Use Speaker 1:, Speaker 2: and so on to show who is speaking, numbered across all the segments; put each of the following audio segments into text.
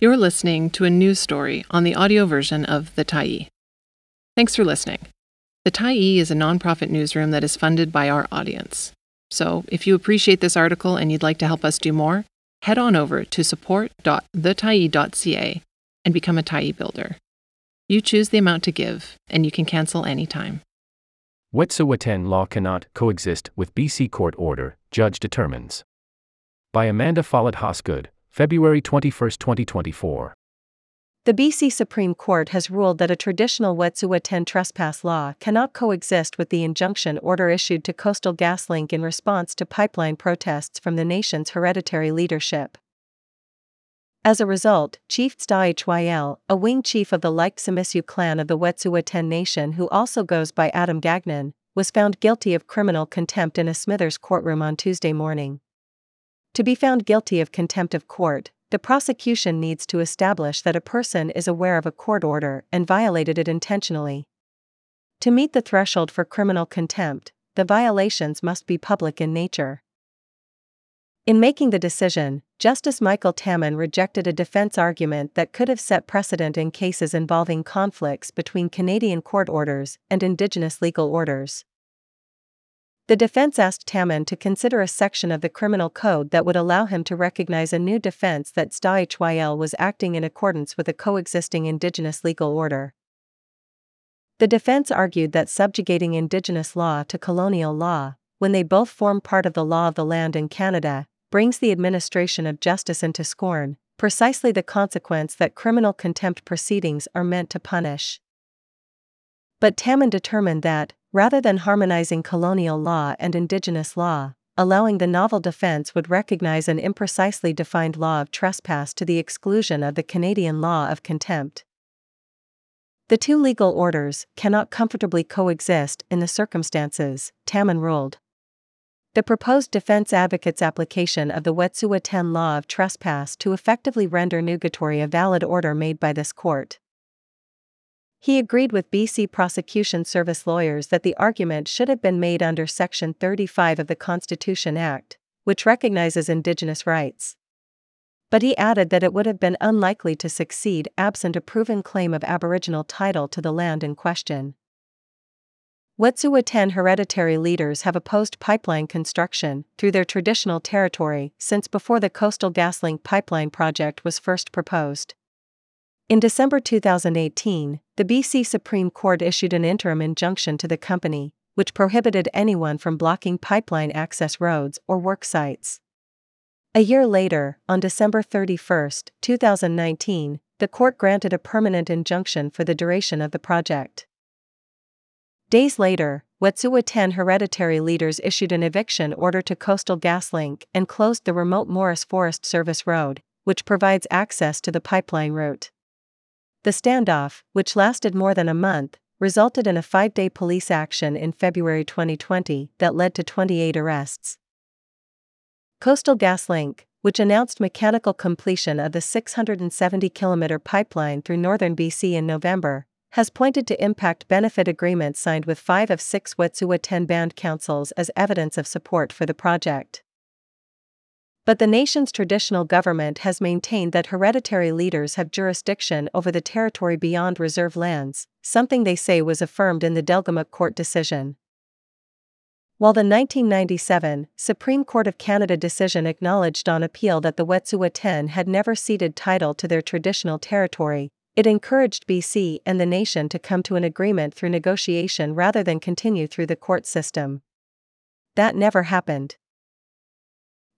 Speaker 1: You're listening to a news story on the audio version of The Tyee. Thanks for listening. The Tyee is a nonprofit newsroom that is funded by our audience. So, if you appreciate this article and you'd like to help us do more, head on over to support.thetyee.ca and become a Tyee builder. You choose the amount to give, and you can cancel anytime.
Speaker 2: Wet'suwet'en law cannot coexist with BC court order, judge determines. By Amanda Follett Hosgood, February 21, 2024.
Speaker 3: The BC Supreme Court has ruled that a traditional Wet'suwet'en trespass law cannot coexist with the injunction order issued to Coastal GasLink in response to pipeline protests from the nation's hereditary leadership. As a result, Chief Sta'hyl, a wing chief of the Likhts'amisyu clan of the Wet'suwet'en Nation who also goes by Adam Gagnon, was found guilty of criminal contempt in a Smithers courtroom on Tuesday morning. To be found guilty of contempt of court, the prosecution needs to establish that a person is aware of a court order and violated it intentionally. To meet the threshold for criminal contempt, the violations must be public in nature. In making the decision, Justice Michael Tammen rejected a defense argument that could have set precedent in cases involving conflicts between Canadian court orders and Indigenous legal orders. The defense asked Tammen to consider a section of the criminal code that would allow him to recognize a new defense that Sta'hyl was acting in accordance with a coexisting Indigenous legal order. The defense argued that subjugating Indigenous law to colonial law, when they both form part of the law of the land in Canada, brings the administration of justice into scorn, precisely the consequence that criminal contempt proceedings are meant to punish. But Tammen determined that, Rather than harmonizing colonial law and indigenous law, allowing the novel defense would recognize an imprecisely defined law of trespass to the exclusion of the Canadian law of contempt. The two legal orders cannot comfortably coexist in the circumstances, Tammen ruled. The proposed defense advocate's application of the Wet'suwet'en law of trespass to effectively render nugatory a valid order made by this court. He agreed with BC Prosecution Service lawyers that the argument should have been made under Section 35 of the Constitution Act, which recognizes Indigenous rights. But he added that it would have been unlikely to succeed absent a proven claim of Aboriginal title to the land in question. Wet'suwet'en hereditary leaders have opposed pipeline construction through their traditional territory since before the Coastal GasLink pipeline project was first proposed. In December 2018, the BC Supreme Court issued an interim injunction to the company, which prohibited anyone from blocking pipeline access roads or work sites. A year later, on December 31, 2019, the court granted a permanent injunction for the duration of the project. Days later, Wet'suwet'en hereditary leaders issued an eviction order to Coastal GasLink and closed the remote Morice Forest Service Road, which provides access to the pipeline route. The standoff, which lasted more than a month, resulted in a five day police action in February 2020 that led to 28 arrests. Coastal GasLink, which announced mechanical completion of the 670 kilometer pipeline through northern BC in November, has pointed to impact benefit agreements signed with five of six Wet'suwet'en band councils as evidence of support for the project. But the nation's traditional government has maintained that hereditary leaders have jurisdiction over the territory beyond reserve lands, something they say was affirmed in the Delgamuukw court decision. While the 1997 Supreme Court of Canada decision acknowledged on appeal that the Wet'suwet'en had never ceded title to their traditional territory, it encouraged BC and the nation to come to an agreement through negotiation rather than continue through the court system. That never happened.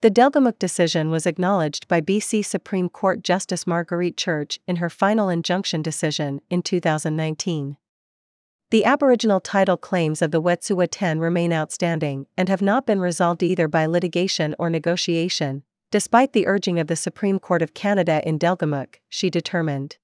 Speaker 3: The Delgamuukw decision was acknowledged by BC Supreme Court Justice Marguerite Church in her final injunction decision in 2019. The Aboriginal title claims of the Wet'suwet'en remain outstanding and have not been resolved either by litigation or negotiation, despite the urging of the Supreme Court of Canada in Delgamuukw, she determined.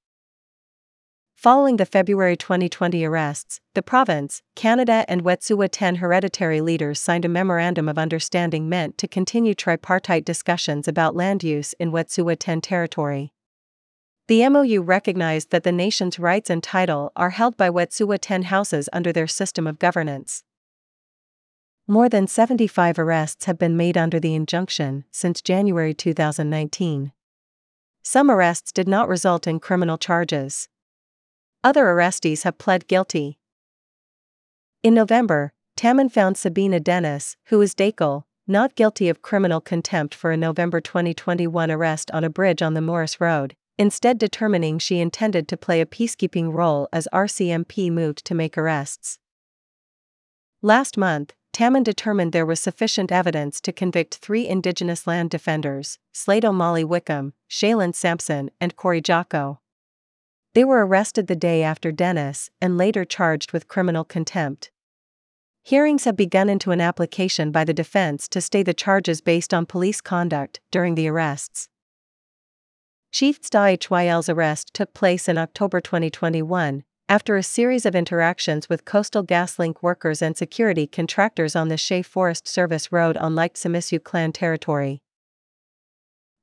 Speaker 3: Following the February 2020 arrests, the province, Canada, and Wet'suwet'en hereditary leaders signed a Memorandum of Understanding meant to continue tripartite discussions about land use in Wet'suwet'en territory. The MOU recognized that the nation's rights and title are held by Wet'suwet'en houses under their system of governance. More than 75 arrests have been made under the injunction since January 2019. some arrests did not result in criminal charges. Other arrestees have pled guilty. In November, Tammen found Sabina Dennis, who is Dakelh, not guilty of criminal contempt for a November 2021 arrest on a bridge on the Morice Road, instead determining she intended to play a peacekeeping role as RCMP moved to make arrests. Last month, Tammen determined there was sufficient evidence to convict three Indigenous land defenders, Slade O'Malley Wickham, Shaylin Sampson, and Corey Jocko. They were arrested the day after Dennis and later charged with criminal contempt. Hearings have begun into an application by the defense to stay the charges based on police conduct during the arrests. Chief Sta'hyl's arrest took place in October 2021, after a series of interactions with Coastal GasLink workers and security contractors on the Shea Forest Service Road on Likhts'amisyu Clan territory.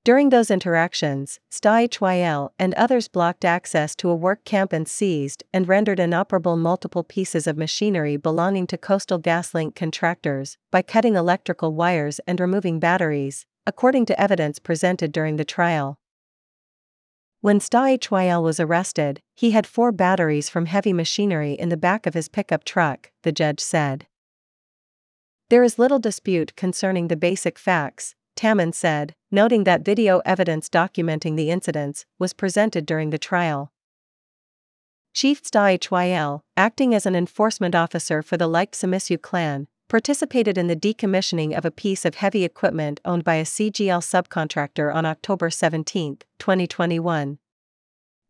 Speaker 3: During those interactions, Sta'hyl and others blocked access to a work camp and seized and rendered inoperable multiple pieces of machinery belonging to Coastal GasLink contractors by cutting electrical wires and removing batteries, according to evidence presented during the trial. When Sta'hyl was arrested, he had four batteries from heavy machinery in the back of his pickup truck, the judge said. There is little dispute concerning the basic facts, Tammen said, noting that video evidence documenting the incidents was presented during the trial. Chief Sta'hyl, acting as an enforcement officer for the Likhts'amisyu clan, participated in the decommissioning of a piece of heavy equipment owned by a CGL subcontractor on October 17, 2021.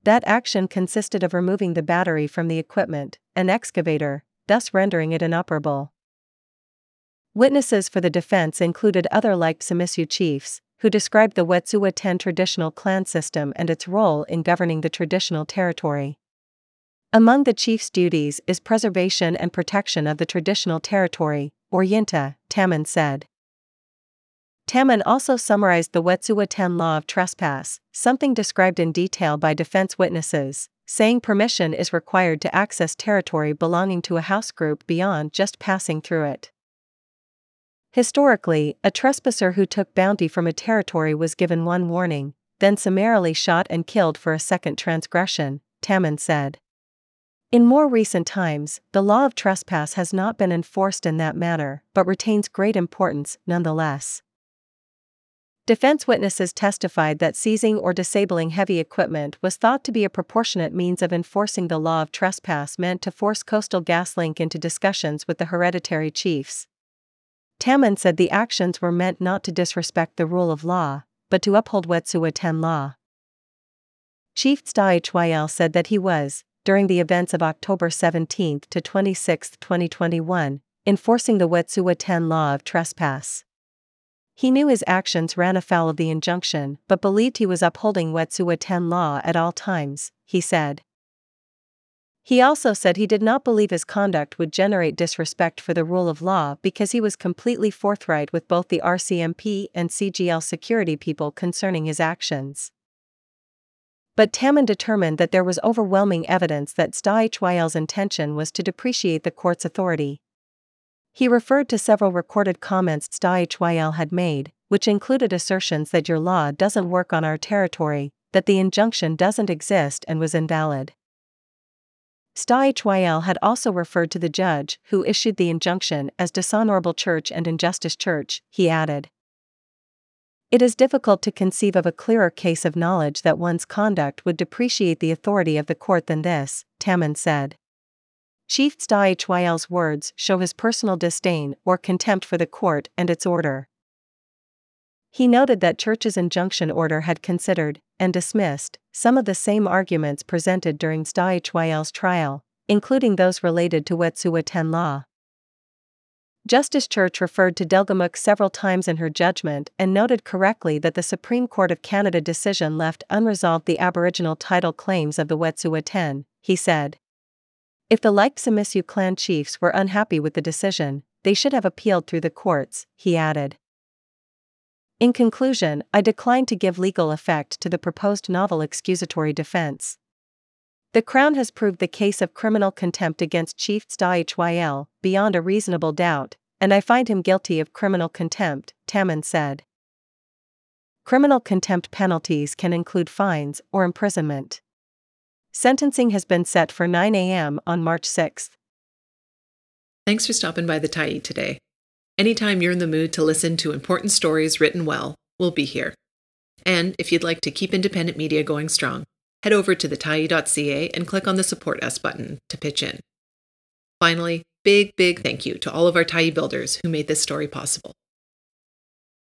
Speaker 3: That action consisted of removing the battery from the equipment, an excavator, thus rendering it inoperable. Witnesses for the defense included other Likhts'amisyu chiefs, who described the Wet'suwet'en traditional clan system and its role in governing the traditional territory. Among the chief's duties is preservation and protection of the traditional territory, or Yintah, Tammen said. Tammen also summarized the Wet'suwet'en law of trespass, something described in detail by defense witnesses, saying permission is required to access territory belonging to a house group beyond just passing through it. Historically, a trespasser who took bounty from a territory was given one warning, then summarily shot and killed for a second transgression, Tammen said. In more recent times, the law of trespass has not been enforced in that manner, but retains great importance nonetheless. Defense witnesses testified that seizing or disabling heavy equipment was thought to be a proportionate means of enforcing the law of trespass meant to force Coastal GasLink into discussions with the hereditary chiefs. Tammen said the actions were meant not to disrespect the rule of law, but to uphold Wet'suwet'en law. Chief Sta'hyl said that he was, during the events of October 17 to 26, 2021, enforcing the Wet'suwet'en law of trespass. He knew his actions ran afoul of the injunction but believed he was upholding Wet'suwet'en law at all times, he said. He also said he did not believe his conduct would generate disrespect for the rule of law because he was completely forthright with both the RCMP and CGL security people concerning his actions. But Tammen determined that there was overwhelming evidence that Sta'hyl's intention was to depreciate the court's authority. He referred to several recorded comments Sta'hyl had made, which included assertions that your law doesn't work on our territory, that the injunction doesn't exist and was invalid. Sta'hyl had also referred to the judge who issued the injunction as dishonorable church and injustice church, he added. It is difficult to conceive of a clearer case of knowledge that one's conduct would depreciate the authority of the court than this, Tammen said. Chief Sta'hyl's words show his personal disdain or contempt for the court and its order. He noted that Church's injunction order had considered, and dismissed, some of the same arguments presented during Sta'hyl's trial, including those related to Wet'suwet'en law. Justice Church referred to Delgamuukw several times in her judgment and noted correctly that the Supreme Court of Canada decision left unresolved the Aboriginal title claims of the Wet'suwet'en, he said. If the Likhts'amisyu clan chiefs were unhappy with the decision, they should have appealed through the courts, he added. In conclusion, I decline to give legal effect to the proposed novel excusatory defense. The Crown has proved the case of criminal contempt against Chief Sta'hyl beyond a reasonable doubt, and I find him guilty of criminal contempt, Tammen said. Criminal contempt penalties can include fines or imprisonment. Sentencing has been set for 9 a.m. on March 6th.
Speaker 1: Thanks for stopping by the Tyee today. Anytime you're in the mood to listen to important stories written well, we'll be here. And if you'd like to keep independent media going strong, head over to thetyee.ca and click on the Support Us button to pitch in. Finally, big, big thank you to all of our Tyee builders who made this story possible.